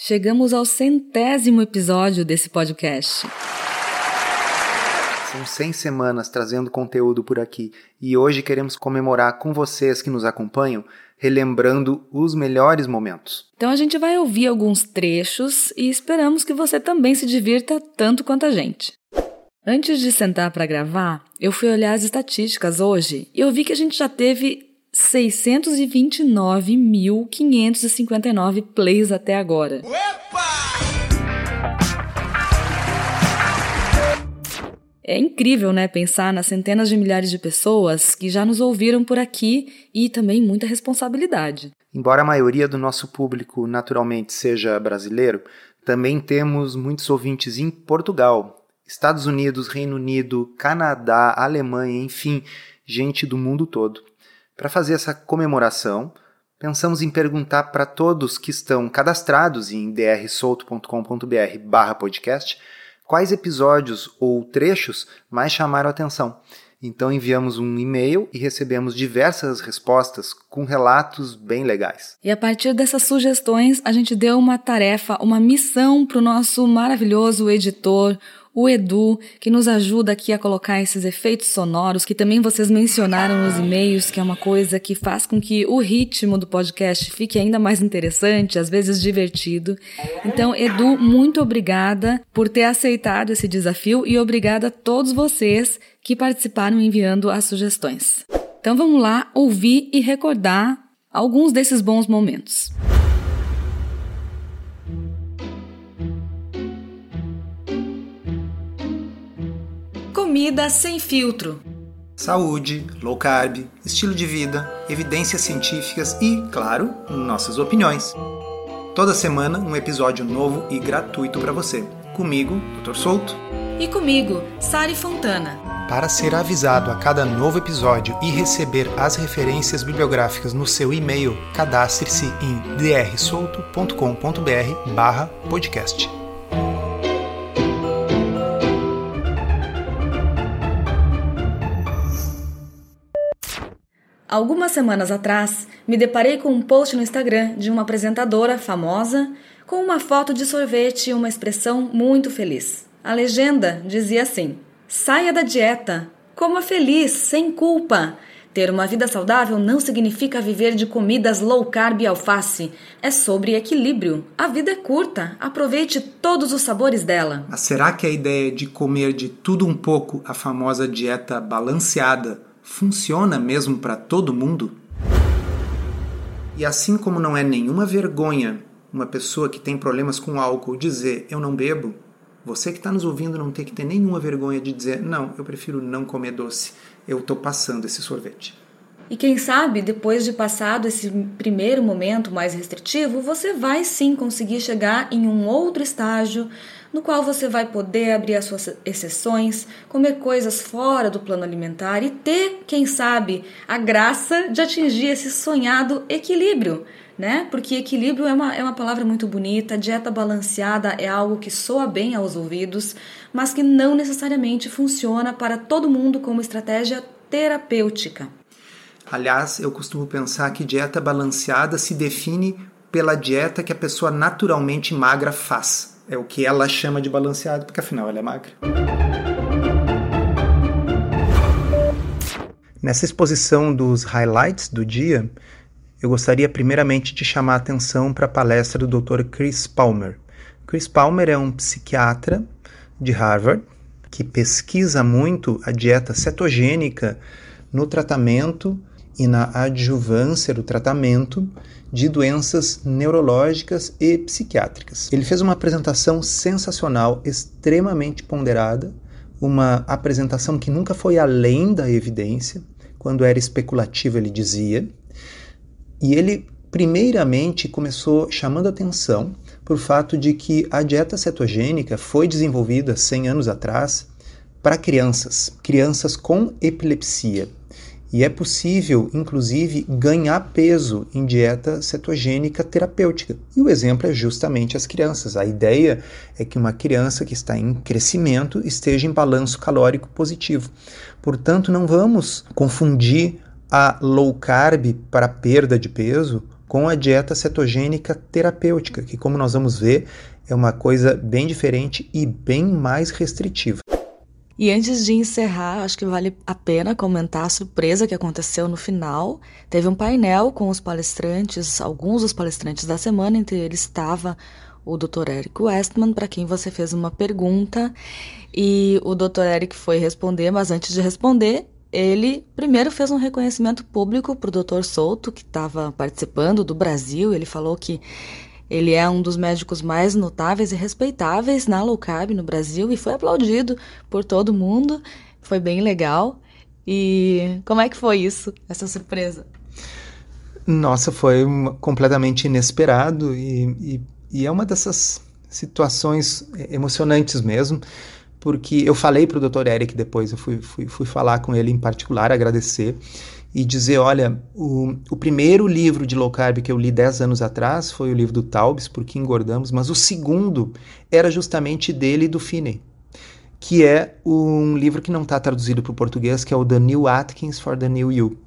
Chegamos ao centésimo episódio desse podcast. São 100 semanas trazendo conteúdo por aqui e hoje queremos comemorar com vocês que nos acompanham, relembrando os melhores momentos. Então a gente vai ouvir alguns trechos e esperamos que você também se divirta tanto quanto a gente. Antes de sentar para gravar, eu fui olhar as estatísticas hoje e eu vi que a gente já teve 629.559 plays até agora. É incrível, né, pensar nas centenas de milhares de pessoas que já nos ouviram por aqui e também muita responsabilidade. Embora a maioria do nosso público naturalmente seja brasileiro, também temos muitos ouvintes em Portugal, Estados Unidos, Reino Unido, Canadá, Alemanha, enfim, gente do mundo todo. Para fazer essa comemoração, pensamos em perguntar para todos que estão cadastrados em drsolto.com.br/podcast quais episódios ou trechos mais chamaram atenção. Então enviamos um e-mail e recebemos diversas respostas com relatos bem legais. E a partir dessas sugestões, a gente deu uma tarefa, uma missão para o nosso maravilhoso editor, o Edu, que nos ajuda aqui a colocar esses efeitos sonoros, que também vocês mencionaram nos e-mails, que é uma coisa que faz com que o ritmo do podcast fique ainda mais interessante, às vezes divertido. Então, Edu, muito obrigada por ter aceitado esse desafio e obrigada a todos vocês que participaram enviando as sugestões. Então vamos lá ouvir e recordar alguns desses bons momentos. Comida sem filtro. Saúde, low carb, estilo de vida, evidências científicas e, claro, nossas opiniões. Toda semana um episódio novo e gratuito para você. Comigo, Dr. Souto. E comigo, Sari Fontana. Para ser avisado a cada novo episódio e receber as referências bibliográficas no seu e-mail, cadastre-se em drsolto.com.br/podcast. Algumas semanas atrás, me deparei com um post no Instagram de uma apresentadora famosa com uma foto de sorvete e uma expressão muito feliz. A legenda dizia assim: Saia da dieta, coma feliz, sem culpa. Ter uma vida saudável não significa viver de comidas low carb e alface. É sobre equilíbrio. A vida é curta, aproveite todos os sabores dela. Mas será que a ideia de comer de tudo um pouco, a famosa dieta balanceada, funciona mesmo para todo mundo? E assim como não é nenhuma vergonha uma pessoa que tem problemas com álcool dizer eu não bebo, você que está nos ouvindo não tem que ter nenhuma vergonha de dizer não, eu prefiro não comer doce, eu estou passando esse sorvete. E quem sabe, depois de passado esse primeiro momento mais restritivo, você vai sim conseguir chegar em um outro estágio no qual você vai poder abrir as suas exceções, comer coisas fora do plano alimentar e ter, quem sabe, a graça de atingir esse sonhado equilíbrio. Né? Porque equilíbrio é uma, é uma palavra muito bonita, dieta balanceada é algo que soa bem aos ouvidos, mas que não necessariamente funciona para todo mundo como estratégia terapêutica. Aliás, eu costumo pensar que dieta balanceada se define pela dieta que a pessoa naturalmente magra faz é o que ela chama de balanceado, porque afinal ela é magra. Nessa exposição dos highlights do dia, eu gostaria primeiramente de chamar a atenção para a palestra do Dr. Chris Palmer. Chris Palmer é um psiquiatra de Harvard que pesquisa muito a dieta cetogênica no tratamento e na adjuvância do tratamento de doenças neurológicas e psiquiátricas. Ele fez uma apresentação sensacional, extremamente ponderada, uma apresentação que nunca foi além da evidência, quando era especulativo ele dizia, e ele primeiramente começou chamando atenção para o fato de que a dieta cetogênica foi desenvolvida 100 anos atrás para crianças, crianças com epilepsia. E é possível, inclusive, ganhar peso em dieta cetogênica terapêutica. E o exemplo é justamente as crianças. A ideia é que uma criança que está em crescimento esteja em balanço calórico positivo. Portanto, não vamos confundir a low carb para perda de peso com a dieta cetogênica terapêutica, que, como nós vamos ver, é uma coisa bem diferente e bem mais restritiva. E antes de encerrar, acho que vale a pena comentar a surpresa que aconteceu no final. Teve um painel com os palestrantes, alguns dos palestrantes da semana, entre eles estava o Dr. Eric Westman, para quem você fez uma pergunta. E o Dr. Eric foi responder, mas antes de responder, ele primeiro fez um reconhecimento público para o Dr. Souto, que estava participando do Brasil. Ele falou que ele é um dos médicos mais notáveis e respeitáveis na low carb no Brasil e foi aplaudido por todo mundo. Foi bem legal. E como é que foi isso, essa surpresa? Nossa, foi completamente inesperado e, e, e é uma dessas situações emocionantes mesmo, porque eu falei para o Dr. Eric depois, eu fui, fui, fui falar com ele em particular, agradecer e dizer: olha, o, o primeiro livro de low carb que eu li 10 anos atrás foi o livro do Taubes, Porque Engordamos, mas o segundo era justamente dele e do Finney, que é um livro que não está traduzido para o português, que é o The New Atkins for the New You.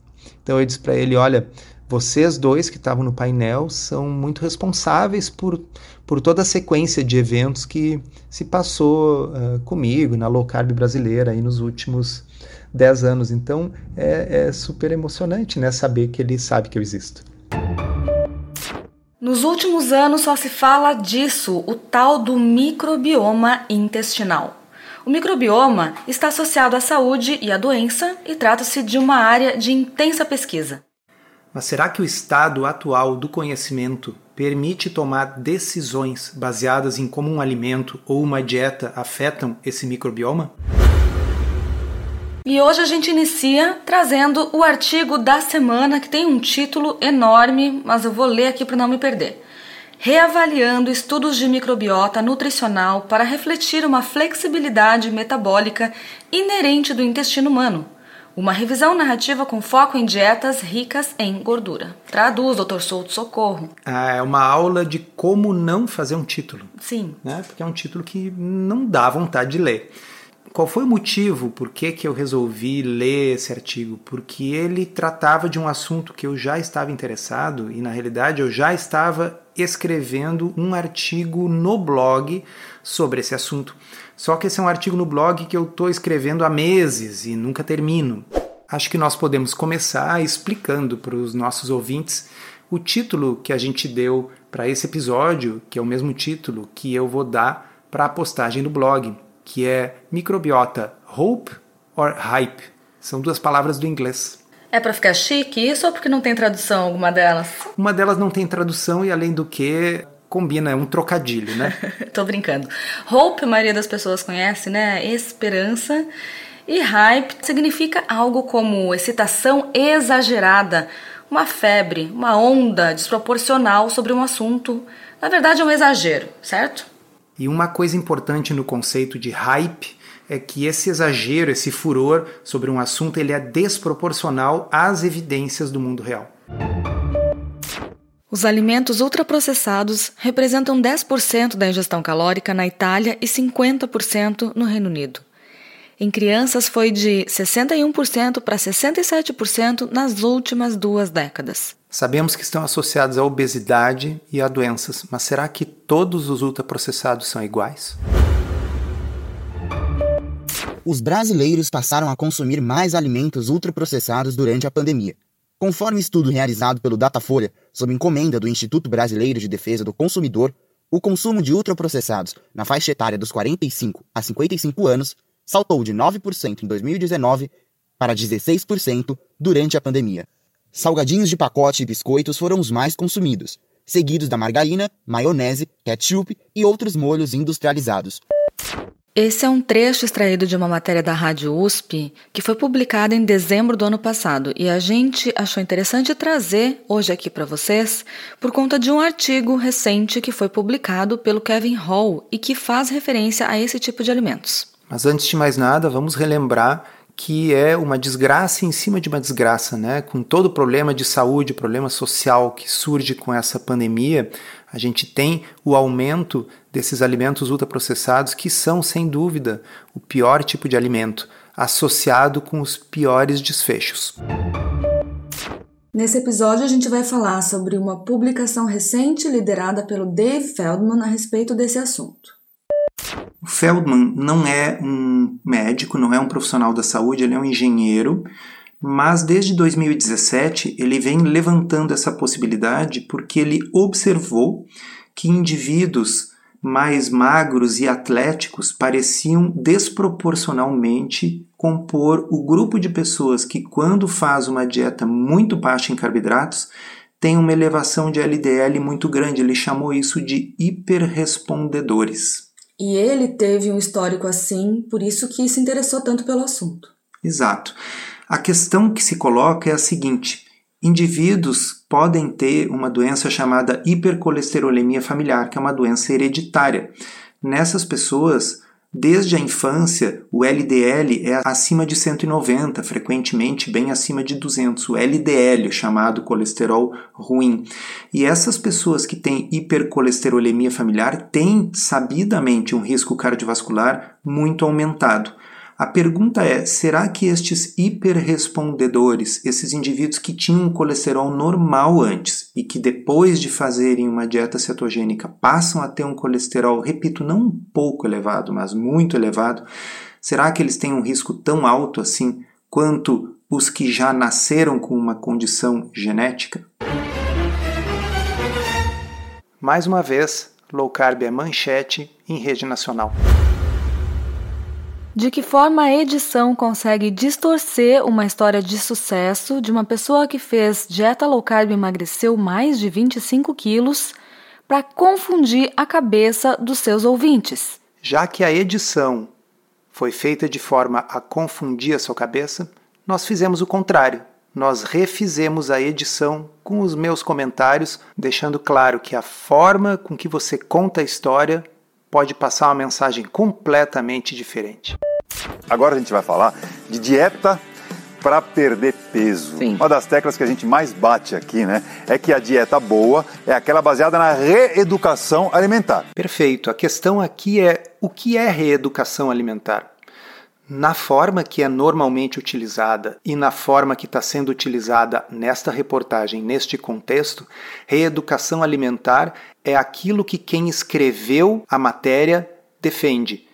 Então eu disse para ele: olha, vocês dois que estavam no painel são muito responsáveis por, por toda a sequência de eventos que se passou uh, comigo na low carb brasileira aí nos últimos 10 anos. Então é, é super emocionante né, saber que ele sabe que eu existo. Nos últimos anos só se fala disso, o tal do microbioma intestinal. O microbioma está associado à saúde e à doença e trata-se de uma área de intensa pesquisa. Mas será que o estado atual do conhecimento permite tomar decisões baseadas em como um alimento ou uma dieta afetam esse microbioma? E hoje a gente inicia trazendo o artigo da semana que tem um título enorme, mas eu vou ler aqui para não me perder. Reavaliando estudos de microbiota nutricional para refletir uma flexibilidade metabólica inerente do intestino humano. Uma revisão narrativa com foco em dietas ricas em gordura. Traduz, doutor Souto, socorro. Ah, é uma aula de como não fazer um título. Sim. Né? Porque é um título que não dá vontade de ler. Qual foi o motivo por que, que eu resolvi ler esse artigo? Porque ele tratava de um assunto que eu já estava interessado e, na realidade, eu já estava escrevendo um artigo no blog sobre esse assunto. Só que esse é um artigo no blog que eu estou escrevendo há meses e nunca termino. Acho que nós podemos começar explicando para os nossos ouvintes o título que a gente deu para esse episódio, que é o mesmo título que eu vou dar para a postagem do blog que é microbiota hope or hype. São duas palavras do inglês. É para ficar chique isso ou porque não tem tradução alguma delas? Uma delas não tem tradução e além do que combina, é um trocadilho, né? Tô brincando. Hope, a maioria das pessoas conhece, né? Esperança. E hype significa algo como excitação exagerada, uma febre, uma onda desproporcional sobre um assunto. Na verdade, é um exagero, certo? E uma coisa importante no conceito de hype é que esse exagero, esse furor sobre um assunto, ele é desproporcional às evidências do mundo real. Os alimentos ultraprocessados representam 10% da ingestão calórica na Itália e 50% no Reino Unido. Em crianças foi de 61% para 67% nas últimas duas décadas. Sabemos que estão associados à obesidade e a doenças, mas será que todos os ultraprocessados são iguais? Os brasileiros passaram a consumir mais alimentos ultraprocessados durante a pandemia. Conforme estudo realizado pelo Datafolha, sob encomenda do Instituto Brasileiro de Defesa do Consumidor, o consumo de ultraprocessados na faixa etária dos 45 a 55 anos saltou de 9% em 2019 para 16% durante a pandemia. Salgadinhos de pacote e biscoitos foram os mais consumidos, seguidos da margarina, maionese, ketchup e outros molhos industrializados. Esse é um trecho extraído de uma matéria da Rádio USP que foi publicada em dezembro do ano passado e a gente achou interessante trazer hoje aqui para vocês por conta de um artigo recente que foi publicado pelo Kevin Hall e que faz referência a esse tipo de alimentos. Mas antes de mais nada, vamos relembrar que é uma desgraça em cima de uma desgraça, né? Com todo o problema de saúde, problema social que surge com essa pandemia, a gente tem o aumento desses alimentos ultraprocessados que são, sem dúvida, o pior tipo de alimento, associado com os piores desfechos. Nesse episódio, a gente vai falar sobre uma publicação recente liderada pelo Dave Feldman a respeito desse assunto. O Feldman não é um médico, não é um profissional da saúde, ele é um engenheiro, mas desde 2017 ele vem levantando essa possibilidade porque ele observou que indivíduos mais magros e atléticos pareciam desproporcionalmente compor o grupo de pessoas que, quando faz uma dieta muito baixa em carboidratos, tem uma elevação de LDL muito grande. Ele chamou isso de hiperrespondedores. E ele teve um histórico assim, por isso que se interessou tanto pelo assunto. Exato. A questão que se coloca é a seguinte: indivíduos podem ter uma doença chamada hipercolesterolemia familiar, que é uma doença hereditária. Nessas pessoas, desde a infância, o LDL é acima de 190, frequentemente bem acima de 200, o LDL, chamado colesterol ruim. E essas pessoas que têm hipercolesterolemia familiar têm sabidamente um risco cardiovascular muito aumentado. A pergunta é: será que estes hiperrespondedores, esses indivíduos que tinham um colesterol normal antes e que depois de fazerem uma dieta cetogênica passam a ter um colesterol, repito, não um pouco elevado, mas muito elevado, será que eles têm um risco tão alto assim quanto os que já nasceram com uma condição genética? Mais uma vez, low carb é manchete em rede nacional. De que forma a edição consegue distorcer uma história de sucesso de uma pessoa que fez dieta low carb e emagreceu mais de 25 quilos para confundir a cabeça dos seus ouvintes? Já que a edição foi feita de forma a confundir a sua cabeça, nós fizemos o contrário. Nós refizemos a edição com os meus comentários, deixando claro que a forma com que você conta a história pode passar uma mensagem completamente diferente. Agora a gente vai falar de dieta para perder peso. Sim. Uma das teclas que a gente mais bate aqui, né, é que a dieta boa é aquela baseada na reeducação alimentar. Perfeito. A questão aqui é o que é reeducação alimentar? Na forma que é normalmente utilizada e na forma que está sendo utilizada nesta reportagem, neste contexto, reeducação alimentar é aquilo que quem escreveu a matéria defende.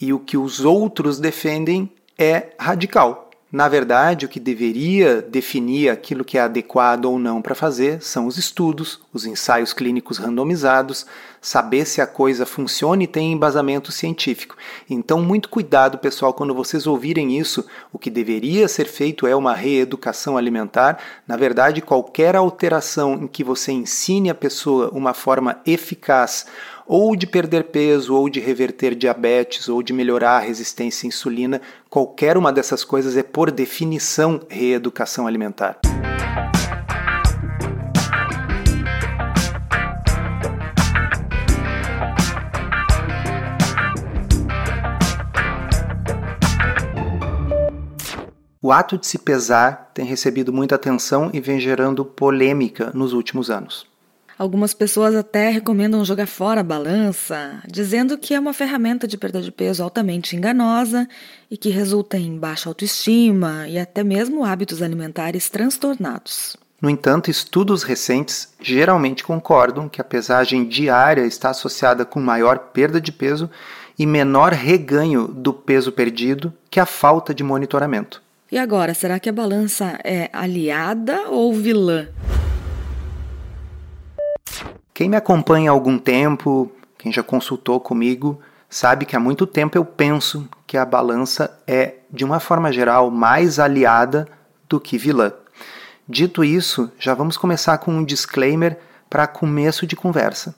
E o que os outros defendem é radical. Na verdade, o que deveria definir aquilo que é adequado ou não para fazer são os estudos, os ensaios clínicos randomizados, saber se a coisa funciona e tem embasamento científico. Então, muito cuidado, pessoal, quando vocês ouvirem isso. O que deveria ser feito é uma reeducação alimentar. Na verdade, qualquer alteração em que você ensine a pessoa uma forma eficaz ou de perder peso, ou de reverter diabetes, ou de melhorar a resistência à insulina, qualquer uma dessas coisas é, por definição, reeducação alimentar. O ato de se pesar tem recebido muita atenção e vem gerando polêmica nos últimos anos. Algumas pessoas até recomendam jogar fora a balança, dizendo que é uma ferramenta de perda de peso altamente enganosa e que resulta em baixa autoestima e até mesmo hábitos alimentares transtornados. No entanto, estudos recentes geralmente concordam que a pesagem diária está associada com maior perda de peso e menor reganho do peso perdido que a falta de monitoramento. E agora, será que a balança é aliada ou vilã? Quem me acompanha há algum tempo, quem já consultou comigo, sabe que há muito tempo eu penso que a balança é, de uma forma geral, mais aliada do que vilã. Dito isso, já vamos começar com um disclaimer para começo de conversa.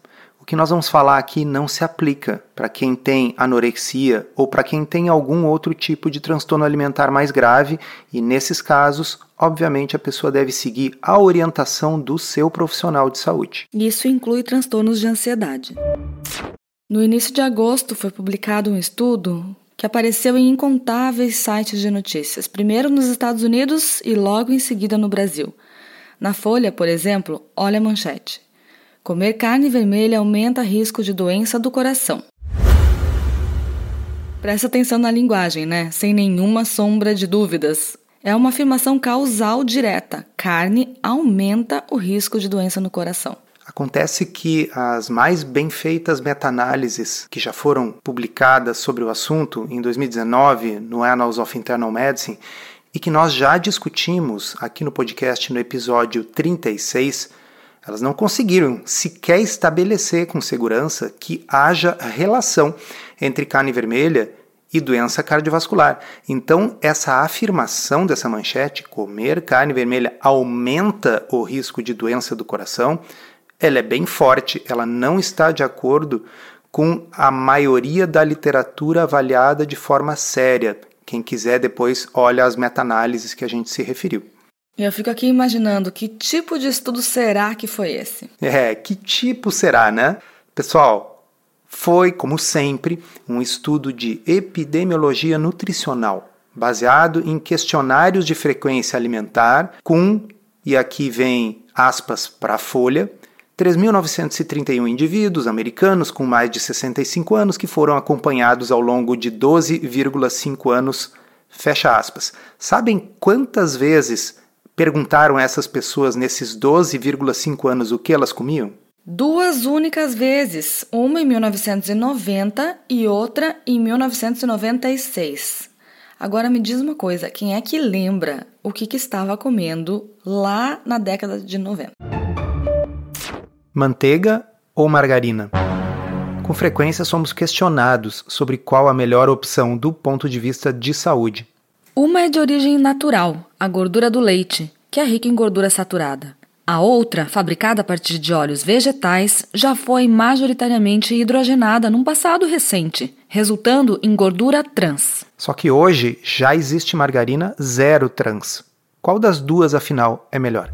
Que nós vamos falar aqui não se aplica para quem tem anorexia ou para quem tem algum outro tipo de transtorno alimentar mais grave, e nesses casos, obviamente, a pessoa deve seguir a orientação do seu profissional de saúde. Isso inclui transtornos de ansiedade. No início de agosto foi publicado um estudo que apareceu em incontáveis sites de notícias, primeiro nos Estados Unidos e logo em seguida no Brasil. Na Folha, por exemplo, olha a manchete. Comer carne vermelha aumenta risco de doença do coração. Presta atenção na linguagem, né? Sem nenhuma sombra de dúvidas. É uma afirmação causal direta. Carne aumenta o risco de doença no coração. Acontece que as mais bem feitas meta-análises que já foram publicadas sobre o assunto em 2019 no Annals of Internal Medicine e que nós já discutimos aqui no podcast no episódio 36, elas não conseguiram sequer estabelecer com segurança que haja relação entre carne vermelha e doença cardiovascular. Então, essa afirmação dessa manchete, comer carne vermelha aumenta o risco de doença do coração, ela é bem forte, ela não está de acordo com a maioria da literatura avaliada de forma séria. Quem quiser depois olha as meta-análises que a gente se referiu. Eu fico aqui imaginando que tipo de estudo será que foi esse? É, que tipo será, né? Pessoal, foi, como sempre, um estudo de epidemiologia nutricional, baseado em questionários de frequência alimentar com, e aqui vem aspas para a folha, 3.931 indivíduos americanos com mais de 65 anos que foram acompanhados ao longo de 12,5 anos. Fecha aspas. Sabem quantas vezes perguntaram essas pessoas nesses 12,5 anos o que elas comiam? Duas únicas vezes, uma em 1990 e outra em 1996. Agora me diz uma coisa, quem é que lembra o que, que estava comendo lá na década de 90? Manteiga ou margarina? Com frequência somos questionados sobre qual a melhor opção do ponto de vista de saúde. Uma é de origem natural, a gordura do leite, que é rica em gordura saturada. A outra, fabricada a partir de óleos vegetais, já foi majoritariamente hidrogenada num passado recente, resultando em gordura trans. Só que hoje já existe margarina zero trans. Qual das duas, afinal, é melhor?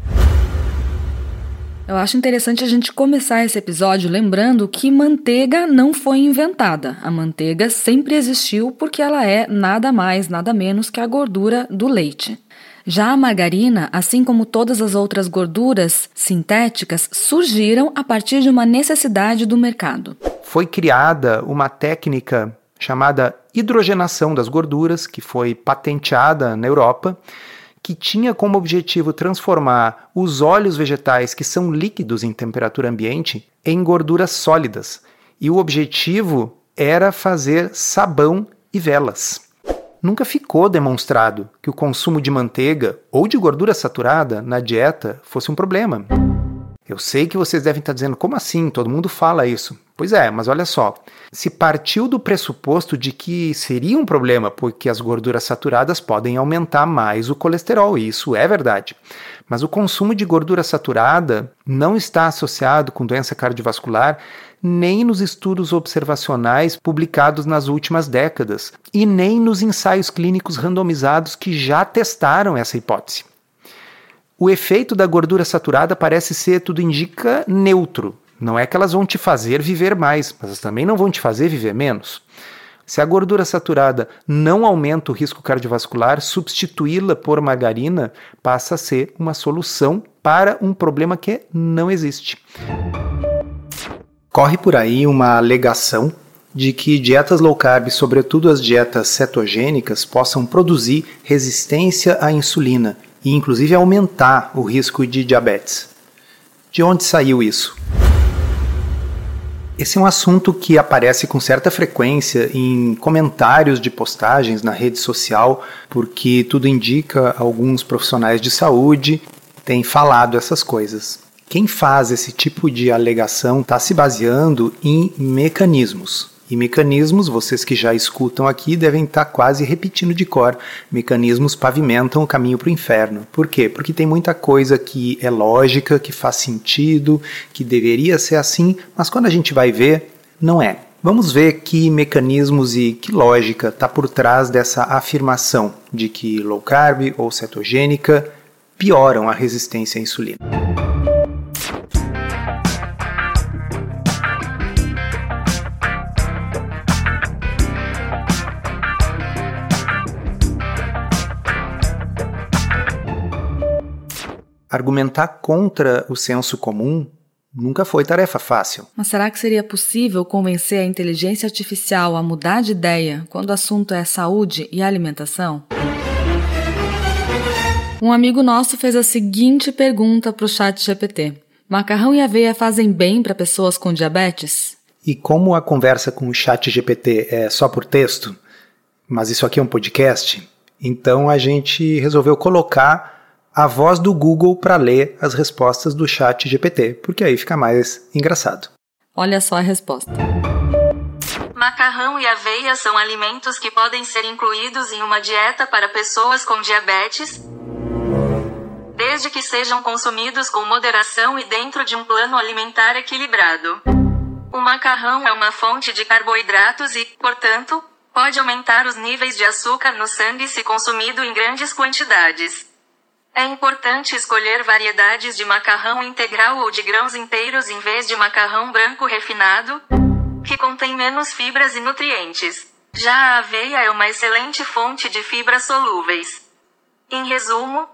Eu acho interessante a gente começar esse episódio lembrando que manteiga não foi inventada. A manteiga sempre existiu porque ela é nada mais, nada menos que a gordura do leite. Já a margarina, assim como todas as outras gorduras sintéticas, surgiram a partir de uma necessidade do mercado. Foi criada uma técnica chamada hidrogenação das gorduras, que foi patenteada na Europa, que tinha como objetivo transformar os óleos vegetais, que são líquidos em temperatura ambiente, em gorduras sólidas. E o objetivo era fazer sabão e velas nunca ficou demonstrado que o consumo de manteiga ou de gordura saturada na dieta fosse um problema. Eu sei que vocês devem estar dizendo, como assim? Todo mundo fala isso. Pois é, mas olha só. Se partiu do pressuposto de que seria um problema, porque as gorduras saturadas podem aumentar mais o colesterol, e isso é verdade. Mas o consumo de gordura saturada não está associado com doença cardiovascular nem nos estudos observacionais publicados nas últimas décadas, e nem nos ensaios clínicos randomizados que já testaram essa hipótese. O efeito da gordura saturada parece ser, tudo indica, neutro. Não é que elas vão te fazer viver mais, mas também não vão te fazer viver menos. Se a gordura saturada não aumenta o risco cardiovascular, substituí-la por margarina passa a ser uma solução para um problema que não existe. Corre por aí uma alegação de que dietas low carb, sobretudo as dietas cetogênicas, possam produzir resistência à insulina e inclusive aumentar o risco de diabetes. De onde saiu isso? Esse é um assunto que aparece com certa frequência em comentários de postagens na rede social, porque tudo indica alguns profissionais de saúde têm falado essas coisas. Quem faz esse tipo de alegação está se baseando em mecanismos. E mecanismos, vocês que já escutam aqui devem estar tá quase repetindo de cor. Mecanismos pavimentam o caminho para o inferno. Por quê? Porque tem muita coisa que é lógica, que faz sentido, que deveria ser assim, mas quando a gente vai ver, não é. Vamos ver que mecanismos e que lógica está por trás dessa afirmação de que low carb ou cetogênica pioram a resistência à insulina. Argumentar contra o senso comum nunca foi tarefa fácil. Mas será que seria possível convencer a inteligência artificial a mudar de ideia quando o assunto é saúde e alimentação? Um amigo nosso fez a seguinte pergunta para o chat GPT. Macarrão e aveia fazem bem para pessoas com diabetes? E como a conversa com o chat GPT é só por texto, mas isso aqui é um podcast, então a gente resolveu colocar a voz do Google para ler as respostas do chat GPT, porque aí fica mais engraçado. Olha só a resposta. Macarrão e aveia são alimentos que podem ser incluídos em uma dieta para pessoas com diabetes, desde que sejam consumidos com moderação e dentro de um plano alimentar equilibrado. O macarrão é uma fonte de carboidratos e, portanto, pode aumentar os níveis de açúcar no sangue se consumido em grandes quantidades. É importante escolher variedades de macarrão integral ou de grãos inteiros em vez de macarrão branco refinado, que contém menos fibras e nutrientes. Já a aveia é uma excelente fonte de fibras solúveis. Em resumo,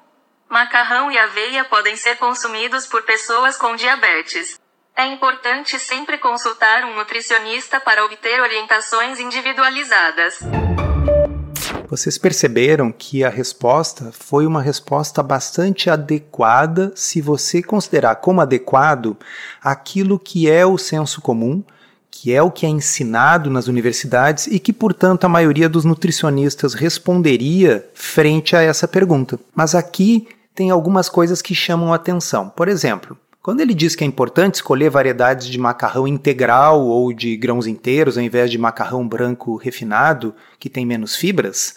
macarrão e aveia podem ser consumidos por pessoas com diabetes. É importante sempre consultar um nutricionista para obter orientações individualizadas. Vocês perceberam que a resposta foi uma resposta bastante adequada se você considerar como adequado aquilo que é o senso comum, que é o que é ensinado nas universidades e que, portanto, a maioria dos nutricionistas responderia frente a essa pergunta. Mas aqui tem algumas coisas que chamam atenção. Por exemplo, quando ele diz que é importante escolher variedades de macarrão integral ou de grãos inteiros ao invés de macarrão branco refinado, que tem menos fibras,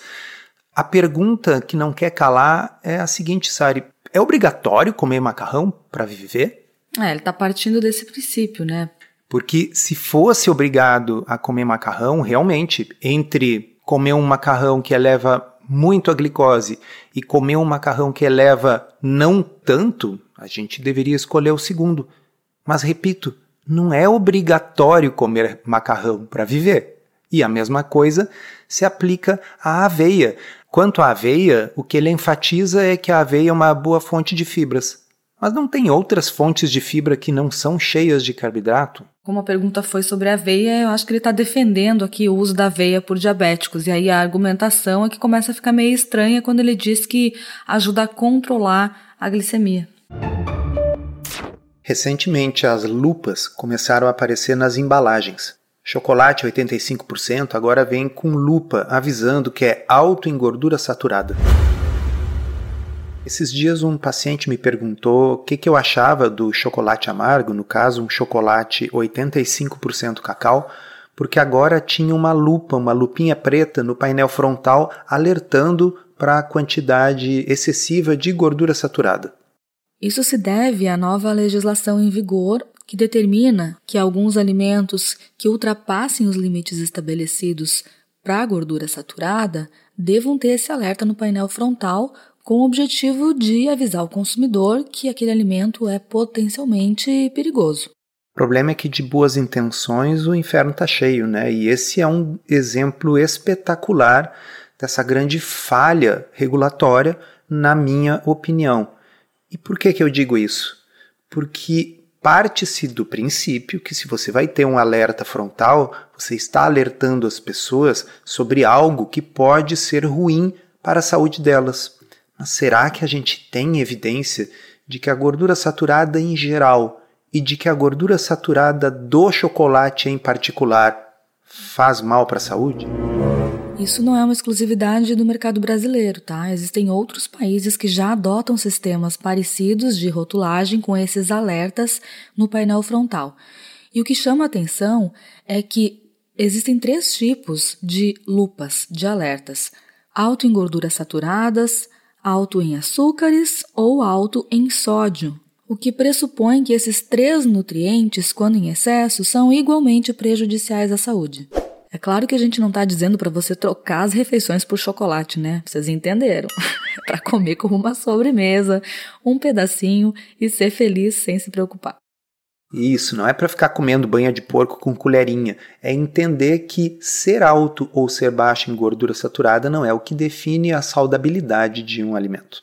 a pergunta que não quer calar é a seguinte, Sari: é obrigatório comer macarrão para viver? É, ele está partindo desse princípio, né? Porque se fosse obrigado a comer macarrão, realmente, entre comer um macarrão que eleva muito a glicose e comer um macarrão que eleva não tanto, a gente deveria escolher o segundo. Mas repito, não é obrigatório comer macarrão para viver. E a mesma coisa se aplica à aveia. Quanto à aveia, o que ele enfatiza é que a aveia é uma boa fonte de fibras. Mas não tem outras fontes de fibra que não são cheias de carboidrato? Como a pergunta foi sobre a aveia, eu acho que ele está defendendo aqui o uso da aveia por diabéticos. E aí a argumentação é que começa a ficar meio estranha quando ele diz que ajuda a controlar a glicemia. Recentemente, as lupas começaram a aparecer nas embalagens. Chocolate 85% agora vem com lupa avisando que é alto em gordura saturada. Esses dias um paciente me perguntou o que, que eu achava do chocolate amargo, no caso um chocolate 85% cacau, porque agora tinha uma lupa, uma lupinha preta no painel frontal alertando para a quantidade excessiva de gordura saturada. Isso se deve à nova legislação em vigor que determina que alguns alimentos que ultrapassem os limites estabelecidos para a gordura saturada devam ter esse alerta no painel frontal com o objetivo de avisar o consumidor que aquele alimento é potencialmente perigoso. O problema é que de boas intenções o inferno está cheio, né? E esse é um exemplo espetacular dessa grande falha regulatória, na minha opinião. E por que, que eu digo isso? Porque parte-se do princípio que se você vai ter um alerta frontal, você está alertando as pessoas sobre algo que pode ser ruim para a saúde delas. Mas será que a gente tem evidência de que a gordura saturada em geral e de que a gordura saturada do chocolate em particular faz mal para a saúde? Isso não é uma exclusividade do mercado brasileiro, tá? Existem outros países que já adotam sistemas parecidos de rotulagem com esses alertas no painel frontal. E o que chama a atenção é que existem três tipos de lupas, de alertas: alto em gorduras saturadas, alto em açúcares ou alto em sódio, o que pressupõe que esses três nutrientes, quando em excesso, são igualmente prejudiciais à saúde. É claro que a gente não está dizendo para você trocar as refeições por chocolate, né? Vocês entenderam? Para comer como uma sobremesa, um pedacinho e ser feliz sem se preocupar. Isso, não é para ficar comendo banha de porco com colherinha. É entender que ser alto ou ser baixo em gordura saturada não é o que define a saudabilidade de um alimento.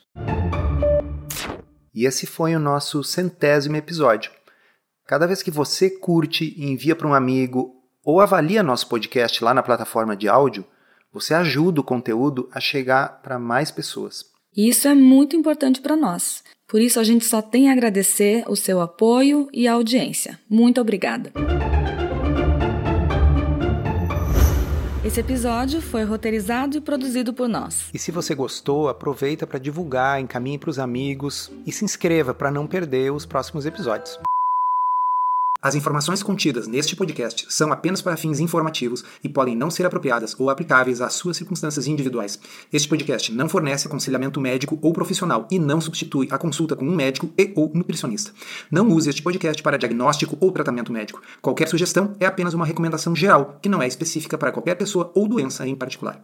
E esse foi o nosso centésimo episódio. Cada vez que você curte e envia para um amigo ou avalia nosso podcast lá na plataforma de áudio, você ajuda o conteúdo a chegar para mais pessoas. E isso é muito importante para nós. Por isso, a gente só tem a agradecer o seu apoio e a audiência. Muito obrigada! Esse episódio foi roteirizado e produzido por nós. E se você gostou, aproveita para divulgar, encaminhe para os amigos e se inscreva para não perder os próximos episódios. As informações contidas neste podcast são apenas para fins informativos e podem não ser apropriadas ou aplicáveis às suas circunstâncias individuais. Este podcast não fornece aconselhamento médico ou profissional e não substitui a consulta com um médico e ou nutricionista. Não use este podcast para diagnóstico ou tratamento médico. Qualquer sugestão é apenas uma recomendação geral, que não é específica para qualquer pessoa ou doença em particular.